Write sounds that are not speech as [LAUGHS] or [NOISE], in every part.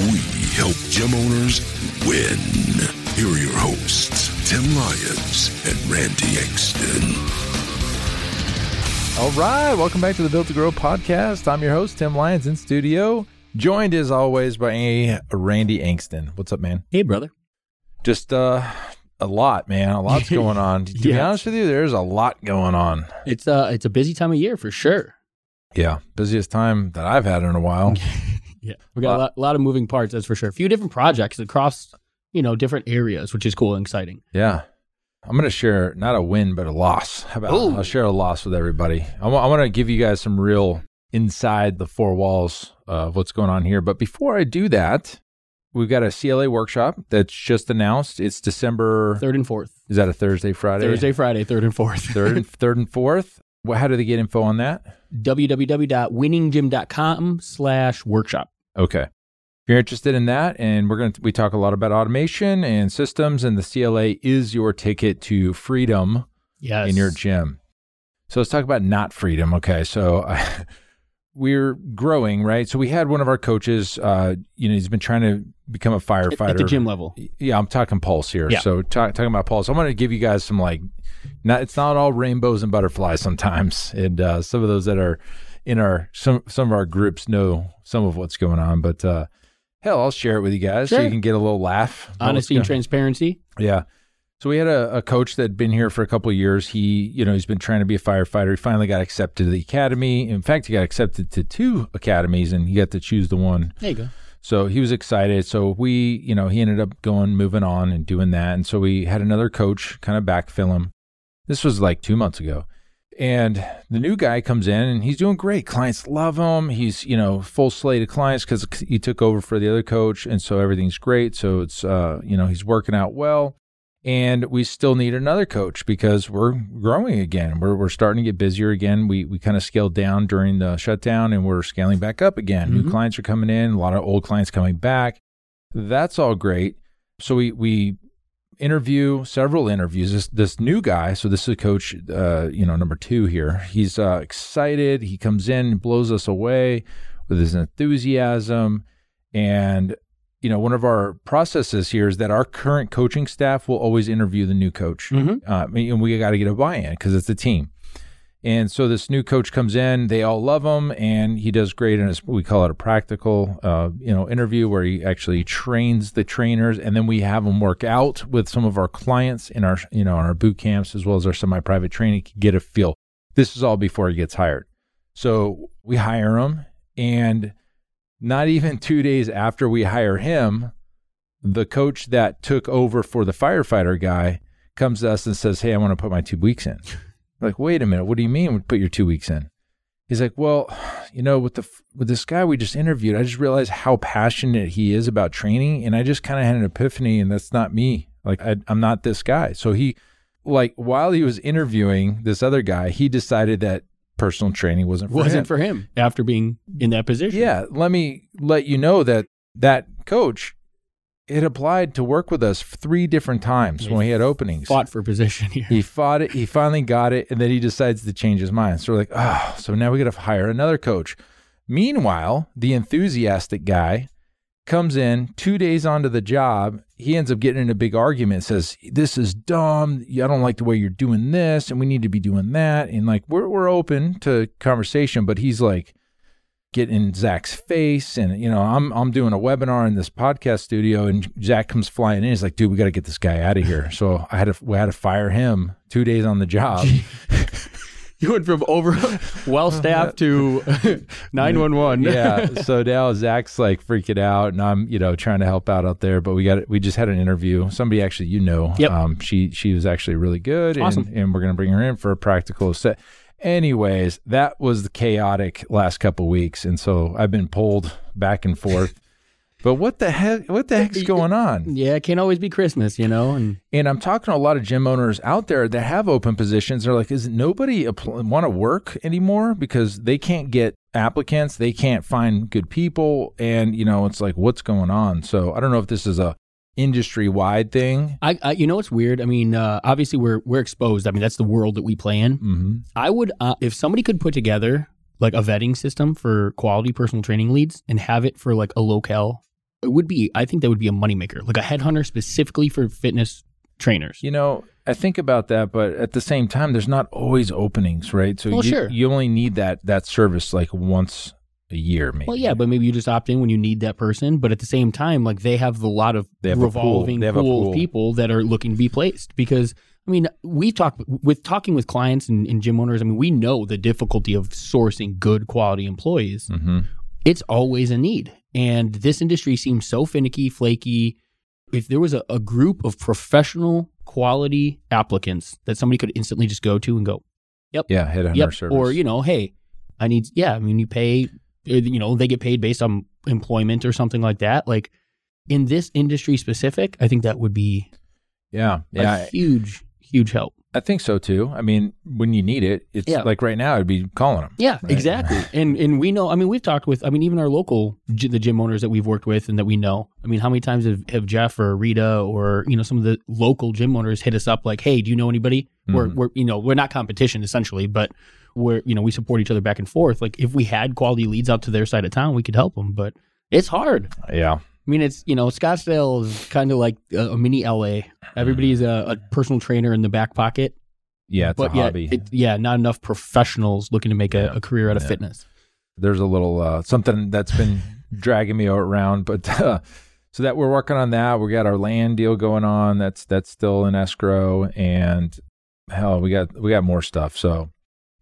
We help gym owners win. Here are your hosts, Tim Lyons and Randy Engston. All right, welcome back to the Built to Grow podcast. I'm your host, Tim Lyons, in studio, joined as always by Randy Engston. What's up, man? Hey, brother. Just uh, a lot, man. A lot's [LAUGHS] going on. To be honest with you, there's a lot going on. It's uh it's a busy time of year for sure. Yeah, busiest time that I've had in a while. [LAUGHS] Yeah. We got a lot, lot of moving parts, that's for sure. A few different projects across, you know, different areas, which is cool and exciting. Yeah. I'm going to share not a win, but a loss. How about Ooh. I'll share a loss with everybody. I want to give you guys some real inside the four walls of what's going on here. But before I do that, we've got a CLA workshop that's just announced. It's December. Third and fourth. Is that a Thursday, Friday? Thursday, Friday, third and fourth. third, and, third and fourth. Well, how do they get info on that? www.winninggym.com slash workshop. Okay. If you're interested in that, and we're going to, we talk a lot about automation and systems, and the CLA is your ticket to freedom Yes. in your gym. So let's talk about not freedom. Okay. So [LAUGHS] we're growing, right? So we had one of our coaches, uh, you know, he's been trying to become a firefighter. At the gym level. Yeah, I'm talking pulse here. Yeah. So ta- talking about pulse, I'm going to give you guys some like, not it's not all rainbows and butterflies sometimes, and uh, some of those that are in our some some of our groups know some of what's going on. But uh, hell, I'll share it with you guys so you can get a little laugh. Honesty and transparency. yeah. So we had a, a coach that had been here for a couple of years. He, you know, he's been trying to be a firefighter. He finally got accepted to the academy. In fact, he got accepted to two academies, and he got to choose the one. There you go. So he was excited. So we, you know, he ended up going, moving on, and doing that. And so we had another coach kind of backfill him. This was like two months ago. And the new guy comes in and he's doing great. Clients love him. He's, you know, full slate of clients because he took over for the other coach. And so everything's great. So it's, uh, you know, he's working out well. And we still need another coach because we're growing again. We're, we're starting to get busier again. We, we kind of scaled down during the shutdown and we're scaling back up again. New Mhm. clients are coming in, a lot of old clients coming back. That's all great. So we, we interview several interviews. This this new guy, so this is coach, uh, you know, number two here. He's uh, excited. He comes in blows us away with his enthusiasm, and you know, one of our processes here is that our current coaching staff will always interview the new coach, Mhm. uh, and we got to get a buy-in because it's a team. And so this new coach comes in, they all love him, and he does great his. We call it a practical, uh, you know, interview where he actually trains the trainers, and then we have them work out with some of our clients in our, you know, in our boot camps as well as our semi-private training. to Get a feel. This is all before he gets hired. So we hire him, and not even [LAUGHS] two days after we hire him, the coach that took over for the firefighter guy comes to us and says, "Hey, I want to put my two weeks in." [LAUGHS] Like, wait a minute, what do you mean? We Put your two weeks in? He's like, well, you know, with the with this guy we just interviewed, I just realized how passionate he is about training, and I just kind of had an epiphany, and that's not me. Like, I, I'm not this guy. So he, like, while he was interviewing this other guy, he decided that personal training wasn't for. Wasn't for him after being in that position. Yeah, let me let you know that that coach had applied to work with us three different times when we had openings. Fought for position here. He fought it. He finally got it, and then he decides to change his mind. So we're like, oh, so now we got to hire another coach. Meanwhile, the enthusiastic guy comes in two days onto the job. He ends up getting in a big argument. Says, "This is dumb. I don't like the way you're doing this, and we need to be doing that." And like, we're we're open to conversation, but he's like getting in Zach's face, and you know, I'm I'm doing a webinar in this podcast studio, and Zach comes flying in. He's like, "Dude, we got to get this guy out of here." So I had to we had to fire him two days on the job. [LAUGHS] You went from over well staffed to [LAUGHS] 911. yeah. So now Zach's like freaking out, and I'm you know trying to help out out there. But we got we just had an interview. Somebody actually you know, Yep. um, she she was actually really good, Awesome. and, and we're gonna bring her in for a practical set. Anyways, that was the chaotic last couple weeks, and so I've been pulled back and forth. [LAUGHS] But what the heck? What the heck's going on? Yeah, it can't always be Christmas, you know. And And I'm talking to a lot of gym owners out there that have open positions. They're like, is nobody want to work anymore because they can't get applicants, they can't find good people, and you know, it's like, what's going on? So I don't know if this is a industry wide thing. I, I, you know, what's weird. I mean, uh, obviously we're we're exposed. I mean, that's the world that we play in. Mm-hmm. I would, uh, if somebody could put together like a vetting system for quality personal training leads and have it for like a locale, it would be. I think that would be a moneymaker, like a headhunter specifically for fitness trainers. You know, I think about that, but at the same time, there's not always openings, right? So Well, you, sure. you only need that that service like once a year, maybe. Well, yeah, but maybe you just opt in when you need that person. But at the same time, like they have a lot of They have a pool. revolving They have a pool, pool. of people that are looking to be placed. Because I mean, we talk with talking with clients and, and gym owners. I mean, we know the difficulty of sourcing good quality employees. hmm It's always a need, and this industry seems so finicky, flaky. If there was a, a group of professional quality applicants that somebody could instantly just go to and go, "Yep, Yeah, headhunter Yep. service. Or, you know, hey, I need, yeah, I mean, you pay, you know, they get paid based on employment or something like that. Like in this industry specific, I think that would be yeah, a yeah, huge, huge help. I think so too. I mean, when you need it, it's Yeah. like right now, I'd be calling them. Yeah, Right. exactly. [LAUGHS] and and we know. I mean, we've talked with. I mean, even our local the gym owners that we've worked with and that we know. I mean, how many times have, have Jeff or Rita or you know some of the local gym owners hit us up like, "Hey, do you know anybody?" We're Mhm. we're you know we're not competition essentially, but we're you know we support each other back and forth. Like if we had quality leads out to their side of town, we could help them. But it's hard. Yeah, I mean, it's you know Scottsdale is kind of like a, a mini LA. Everybody's a, a personal trainer in the back pocket, yeah, it's but hobby. it, yeah, not enough professionals looking to make a, a career out of Yeah. fitness. There's a little uh, something that's been [LAUGHS] dragging me around, but uh, [LAUGHS] so that we're working on that. We got our land deal going on. That's that's still in escrow, and hell, we got we got more stuff. So.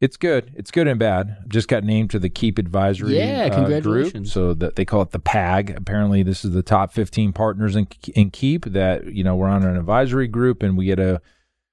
It's good. It's good and bad. Just got named to the Keap Advisory Yeah, uh, group. congratulations. So that they call it the PAG. Apparently, this is the top 15 partners in, in Keap that you know we're on an advisory group, and we get to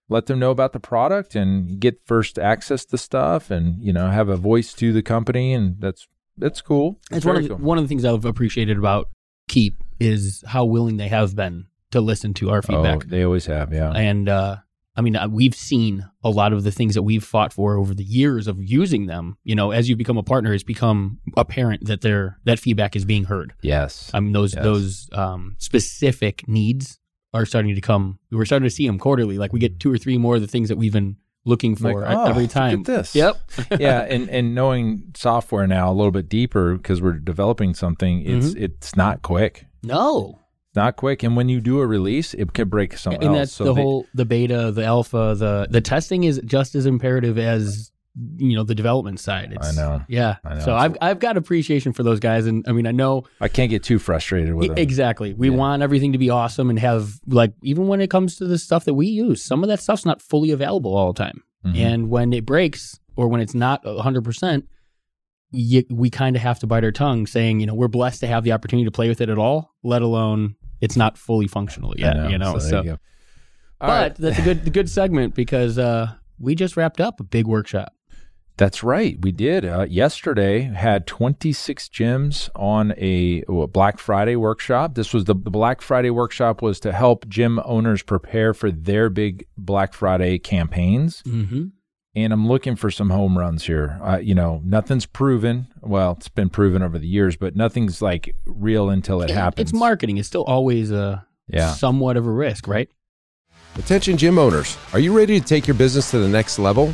let them know about the product and get first access to stuff, and you know have a voice to the company, and that's that's cool. It's one of the, cool. one of the things I've appreciated about Keap is how willing they have been to listen to our feedback. Oh, they always have, yeah. And uh, I mean, uh, we've seen a lot of the things that we've fought for over the years of using them. You know, as you become a partner, it's become apparent that their that feedback is being heard. yes. I mean, those Yes. those um, specific needs are starting to come. We're starting to see them quarterly. Like we get two or three more of the things that we've been looking for Like, oh, every look time. at this. Yep. [LAUGHS] yeah, and and knowing software now a little bit deeper because we're developing something, it's Mm-hmm. it's not quick. no. Not quick, and when you do a release, it could break something and else. that's So the they- whole the beta the alpha the the testing is just as imperative as you know the development side it's, I know. yeah I know. so i've i've got appreciation for those guys and i mean i know I can't get too frustrated with it. exactly we Yeah. want everything to be awesome and have like even when it comes to the stuff that we use some of that stuff's not fully available all the time Mhm. and when it breaks or when it's not 100% you, we kind of have to bite our tongue saying you know we're blessed to have the opportunity to play with it at all let alone it's not fully functional I yet you know there so you but right. that's a good good segment because uh, we just wrapped up a big workshop. That's right. We did. Uh, yesterday had 26 gyms on a well, Black Friday workshop. This was the, the Black Friday workshop was to help gym owners prepare for their big Black Friday campaigns. Mm-hmm. And I'm looking for some home runs here. Uh, you know, nothing's proven. Well, it's been proven over the years, but nothing's like real until it happens. It's marketing. It's still always a Yeah. somewhat of a risk, right? Attention gym owners, are you ready to take your business to the next level?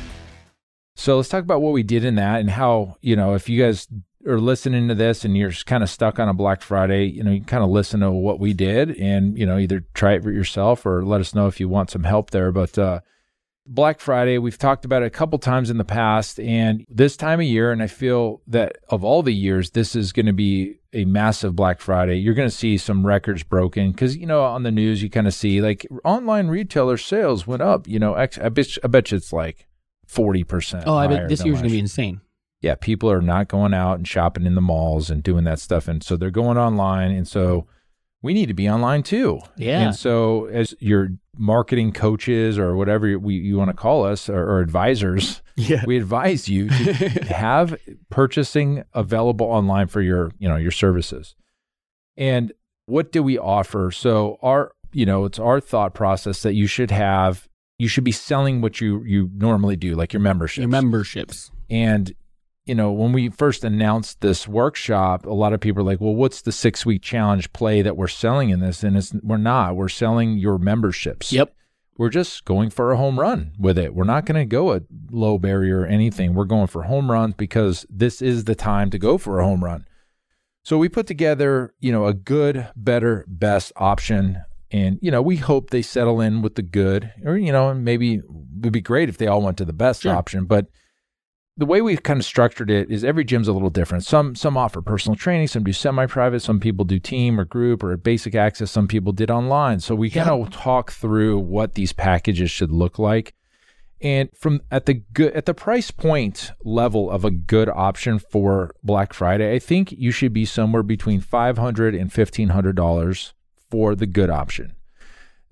So let's talk about what we did in that and how, you know, if you guys are listening to this and you're kind of stuck on a Black Friday, you know, you kind of listen to what we did and, you know, either try it for yourself or let us know if you want some help there. But uh, Black Friday, we've talked about it a couple times in the past, and this time of year, and I feel that of all the years, this is going to be a massive Black Friday. You're going to see some records broken because you know on the news you kind of see like online retailer sales went up. You know, I bet I bet you it's like forty percent. Oh, I bet this year's going to be insane. Yeah, people are not going out and shopping in the malls and doing that stuff, and so they're going online, and so we need to be online too. Yeah. And so as your marketing coaches or whatever we, you want to call us or, or advisors, [LAUGHS] Yeah. we advise you to [LAUGHS] have purchasing available online for your, you know, your services. And what do we offer? So our, you know, it's our thought process that you should have you should be selling what you you normally do, like your memberships. Your memberships. And you know, when we first announced this workshop, a lot of people are like, "Well, what's the six week challenge play that we're selling in this?" And it's we're not. We're selling your memberships. Yep. We're just going for a home run with it. We're not going to go a low barrier or anything. We're going for home runs because this is the time to go for a home run. So we put together, you know, a good, better, best option. And, you know, we hope they settle in with the good, or, you know, maybe it would be great if they all went to the best Sure. option. But the way we've kind of structured it is every gym's a little different. Some some offer personal training, some do semi-private, some people do team or group or basic access, some people did online. So we kind of talk through what these packages should look like. And from at the good at the price point level of a good option for Black Friday, I think you should be somewhere between five hundred and fifteen hundred dollars for the good option.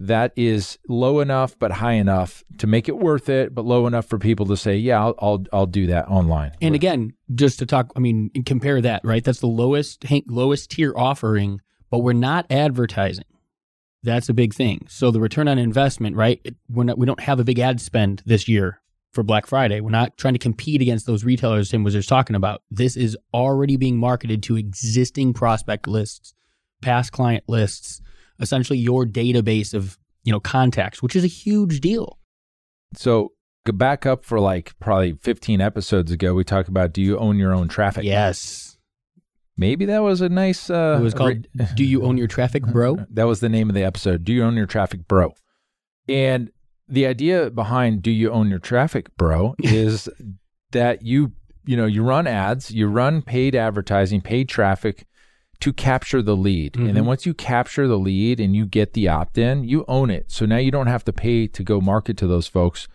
That is low enough but high enough to make it worth it, but low enough for people to say, "Yeah, I'll I'll, I'll do that online." And again, just to talk, I mean, compare that, right? That's the lowest lowest tier offering, but we're not advertising. That's a big thing. So the return on investment, right? We're not, we don't have a big ad spend this year for Black Friday. We're not trying to compete against those retailers Tim was just talking about. This is already being marketed to existing prospect lists, past client lists, essentially your database of you know contacts, which is a huge deal. So go back up for like probably 15 episodes ago, we talked about do you own your own traffic? Yes, Maybe that was a nice. Uh, it was called re- "Do You Own [LAUGHS] Your Traffic, Bro?" [LAUGHS] That was the name of the episode. Do you own your traffic, bro? And the idea behind do you own your traffic, bro, [LAUGHS] is that you you know you run ads, you run paid advertising, paid traffic to capture the lead. And then once you capture the lead and you get the opt-in, you own it. So now you don't have to pay to go market to those folks.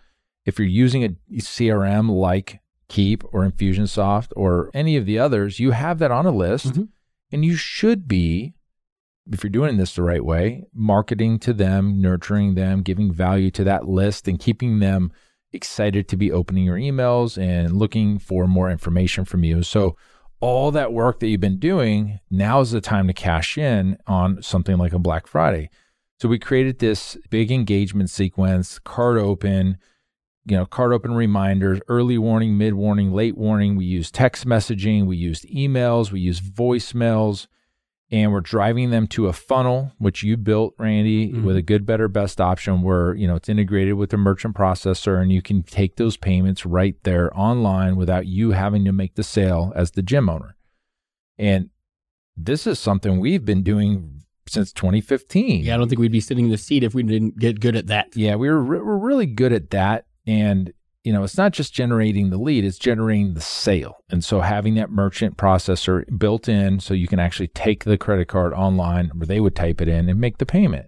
If you're using a CRM like Keap or Infusionsoft or any of the others, you have that on a list Mhm. and you should be if you're doing this the right way, marketing to them, nurturing them, giving value to that list, and keeping them excited to be opening your emails and looking for more information from you. So, all that work that you've been doing, now is the time to cash in on something like a Black Friday. So, we created this big engagement sequence, card open, you know, card open reminders, early warning, mid warning, late warning. We use text messaging, we used emails, we use voicemails and we're driving them to a funnel which you built randy Mhm. with a good better best option where you know it's integrated with the merchant processor and you can take those payments right there online without you having to make the sale as the gym owner and this is something we've been doing since 2015 Yeah, I don't think we'd be sitting in the seat if we didn't get good at that. yeah, we were re- we're really good at that, and you know, it's not just generating the lead; it's generating the sale. And so, having that merchant processor built in, so you can actually take the credit card online, where they would type it in and make the payment.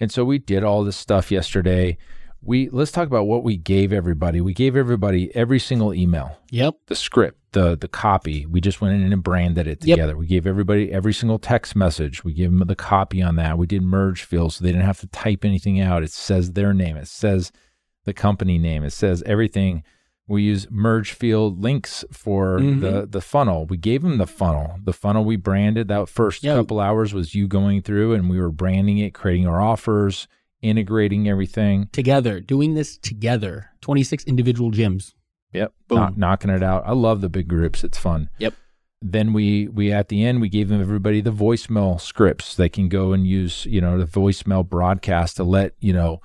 And so, we did all this stuff yesterday. We let's talk about what we gave everybody. We gave everybody every single email Yep. the script, the the copy. We just went in and branded it together. Yep. together. We gave everybody every single text message. We gave them the copy on that. We did merge fields so they didn't have to type anything out. It says their name. It says the company name. It says everything. We use merge field links for Mhm. the the funnel. We gave them the funnel. The funnel we branded. That first Yeah. couple hours was you going through and we were branding it, creating our offers, integrating everything. Together, doing this together. 26 individual gyms. Yep. Boom. Knock, knocking it out. I love the big groups. It's fun. Yep. Then we we at the end we gave them everybody the voicemail scripts. They can go and use, you know, the voicemail broadcast to let, you know,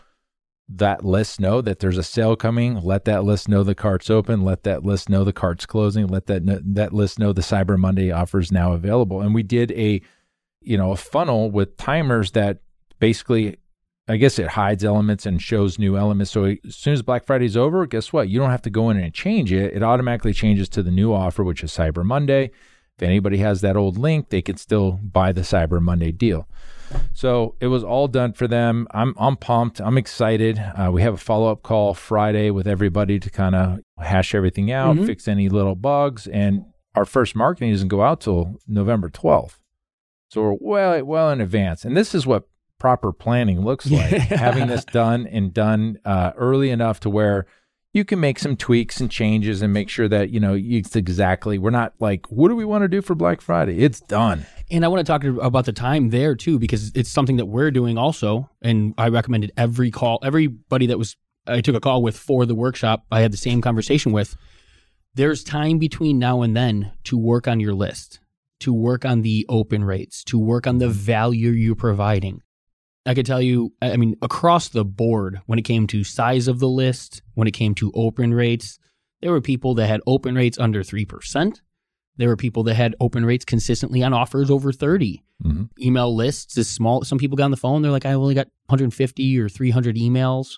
that list know that there's a sale coming. Let that list know the cart's open. Let that list know the cart's closing. Let that that list know the Cyber Monday offer is now available. And we did a, you know, a funnel with timers that basically I guess it hides elements and shows new elements. So as soon as Black Friday's over, guess what? You don't have to go in and change it. It automatically changes to the new offer, which is Cyber Monday. If anybody has that old link, they can still buy the Cyber Monday deal. So it was all done for them. I'm I'm pumped. I'm excited. Uh, we have a follow up call Friday with everybody to kind of hash everything out, Mhm. fix any little bugs, and our first marketing doesn't go out till November 12th. So we're well well in advance, and this is what proper planning looks like. [LAUGHS] Having this done and done uh, early enough to where you can make some tweaks and changes and make sure that you know it's exactly. We're not like, what do we want to do for Black Friday? It's done. And I want to talk about the time there too, because it's something that we're doing also. And I recommended every call, everybody that was I took a call with for the workshop, I had the same conversation with. There's time between now and then to work on your list, to work on the open rates, to work on the value you're providing. I could tell you, I mean, across the board, when it came to size of the list, when it came to open rates, there were people that had open rates under 3%. There were people that had open rates consistently on offers over 30. Mhm. Email lists is small. Some people got on the phone. They're like, I only got 150 or 300 emails,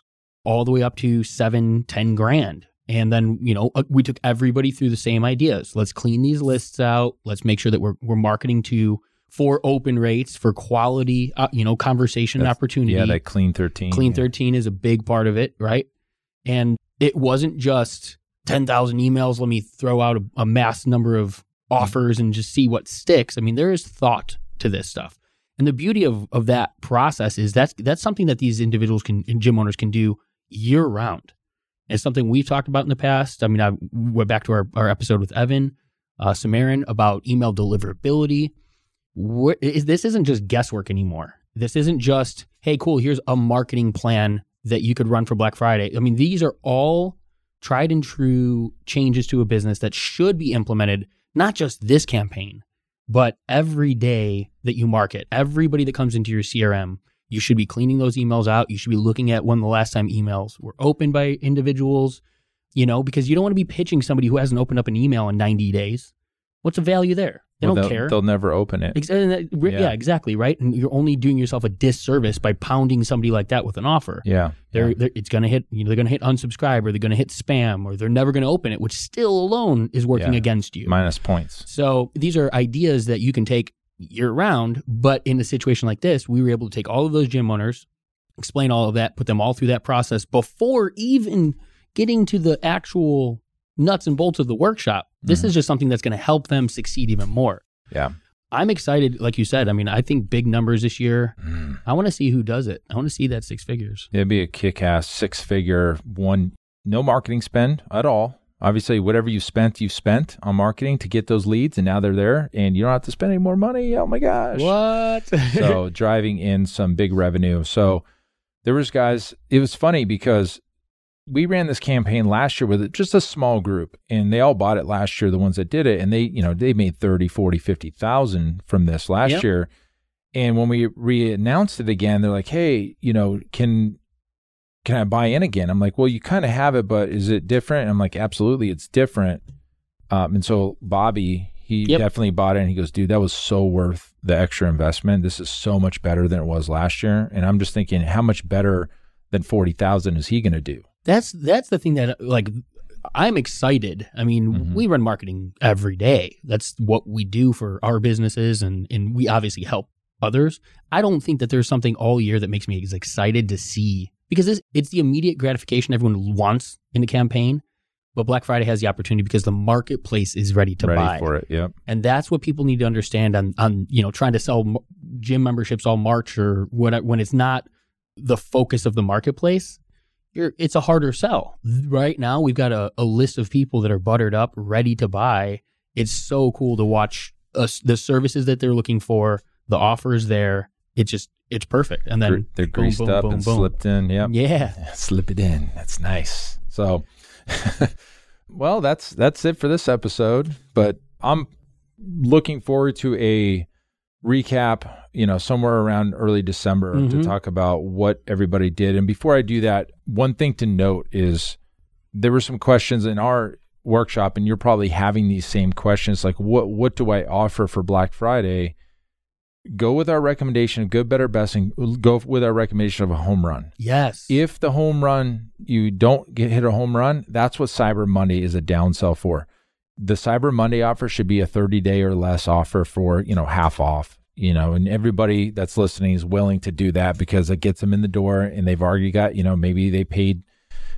all the way up to seven, 10 grand. And then, you know, uh, we took everybody through the same ideas. Let's clean these lists out. Let's make sure that we're, we're marketing to for open rates, for quality, uh, you know, conversation That's- opportunity. Yeah, that clean 13. Clean yeah. 13 is a big part of it, right? And it wasn't just 10,000 emails. Let me throw out a, a mass number of offers and just see what sticks. I mean, there is thought to this stuff. And the beauty of, of that process is that's, that's something that these individuals can, and gym owners can do year round. It's something we've talked about in the past. I mean, I went back to our, our episode with Evan uh, Samarin about email deliverability. Wh- is- this isn't just guesswork anymore. This isn't just, hey, cool, here's a marketing plan that you could run for Black Friday. I mean, these are all tried and true changes to a business that should be implemented, not just this campaign, but every day that you market, everybody that comes into your CRM, you should be cleaning those emails out. You should be looking at when the last time emails were opened by individuals, you know, because you don't want to be pitching somebody who hasn't opened up an email in 90 days. What's the value there? They Well, don't they'll, care. They'll never open it. Ex- that- uh, re- Yeah. yeah. exactly, right? And you're only doing yourself a disservice by pounding somebody like that with an offer. Yeah. They're, yeah. they're it's going to hit, you know, they're going to hit unsubscribe or they're going to hit spam or they're never going to open it, which still alone is working Yeah. against you. minus points. So these are ideas that you can take year round, but in a situation like this, we were able to take all of those gym owners, explain all of that, put them all through that process before even getting to the actual nuts and bolts of the workshop. This Mhm. is just something that's going to help them succeed even more. Yeah. I'm excited, like you said. I mean, I think big numbers this year. I want to see who does it. I want to see that six figures. It'd be a kick ass six figure one, no marketing spend at all. Obviously, whatever you spent, you've spent on marketing to get those leads, and now they're there, and you don't have to spend any more money. Oh my gosh. What? so [LAUGHS] driving in some big revenue. So there was guys. It was funny because we ran this campaign last year with just a small group and they all bought it last year the ones that did it and they you know they made 30 40 50,000 from this last Yep. year. And when we re-announced it again they're like hey you know can can I buy in again? I'm like well you kind of have it but is it different? And I'm like absolutely it's different. Um, and so Bobby he Yep. definitely bought it and he goes dude that was so worth the extra investment. This is so much better than it was last year. And I'm just thinking how much better than 40,000 is he going to do That's that's the thing that like I'm excited. I mean, Mhm. we run marketing every day. That's what we do for our businesses and and we obviously help others. I don't think that there's something all year that makes me as excited to see because it's, it's the immediate gratification everyone wants in a campaign. But Black Friday has the opportunity because the marketplace is ready to ready buy. for it yep And that's what people need to understand on, on you know, trying to sell gym memberships all March or what, when it's not the focus of the marketplace. You're, it's a harder sell. Right now, we've got a, a list of people that are buttered up, ready to buy. It's so cool to watch us, the services that they're looking for, the offers there. It's just, it's perfect. And then they're boom, greased boom, up boom, and slipped in yep Yeah. slip it in. That's nice. So, [LAUGHS] well, that's that's it for this episode. But I'm looking forward to a recap. You know, somewhere around early December to Mhm. talk about what everybody did. And before I do that, one thing to note is there were some questions in our workshop, and you're probably having these same questions, like what what do I offer for Black Friday? go with our recommendation of good, better, best, and go with our recommendation of a home run. Yes. If the home run you don't get hit a home run, that's what Cyber Monday is a downsell for. The Cyber Monday offer should be a 30 day or less offer for, you know, half off, you know, and everybody that's listening is willing to do that because it gets them in the door and they've already got, you know, maybe they paid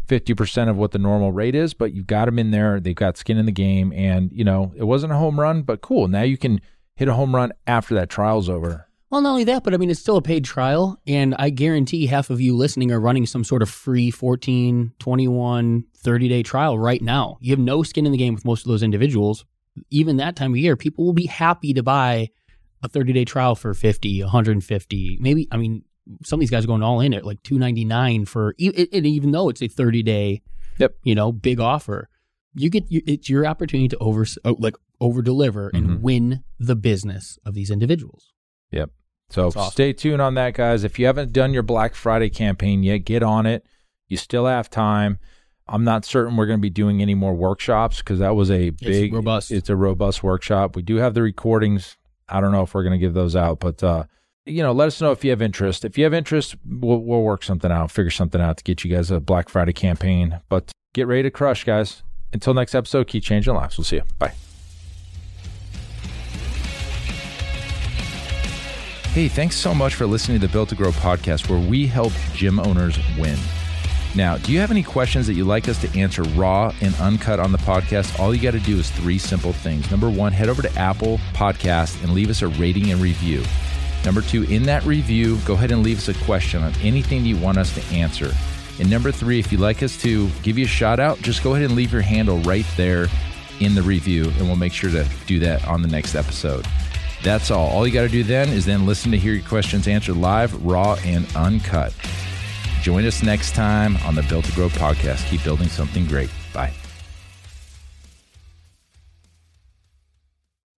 50% of what the normal rate is, but you've got them in there. They've got skin in the game. And, you know, it wasn't a home run, but cool. Now you can hit a home run after that trial's over. Well, not only that, but I mean, it's still a paid trial. And I guarantee half of you listening are running some sort of free 14, 21, 30 day trial right now. You have no skin in the game with most of those individuals. Even that time of year, people will be happy to buy a 30 day trial for 50, 150, maybe. I mean, some of these guys are going all in at like 299 for, even though it's a 30 day, Yep. you know, big offer. You get, it's your opportunity to over, oh, like, over deliver and Mhm. win the business of these individuals. Yep. So awesome. stay tuned on that, guys. If you haven't done your Black Friday campaign yet, get on it. You still have time. I'm not certain we're going to be doing any more workshops because that was a big, robust. It's a robust workshop. We do have the recordings. I don't know if we're going to give those out, but uh, you know, let us know if you have interest. If you have interest, we'll, we'll work something out, figure something out to get you guys a Black Friday campaign. But get ready to crush, guys. Until next episode, keep changing lives. We'll see you. Bye. Hey, thanks so much for listening to the Built to Grow podcast, where we help gym owners win. Now, do you have any questions that you'd like us to answer raw and uncut on the podcast? All you got to do is three simple things. Number one, head over to Apple Podcast and leave us a rating and review. Number two, in that review, go ahead and leave us a question on anything you want us to answer. And number three, if you'd like us to give you a shout out, just go ahead and leave your handle right there in the review, and we'll make sure to do that on the next episode. That's all. All you got to do then is then listen to hear your questions answered live, raw, and uncut. Join us next time on the Built to Grow podcast. Keep building something great. Bye.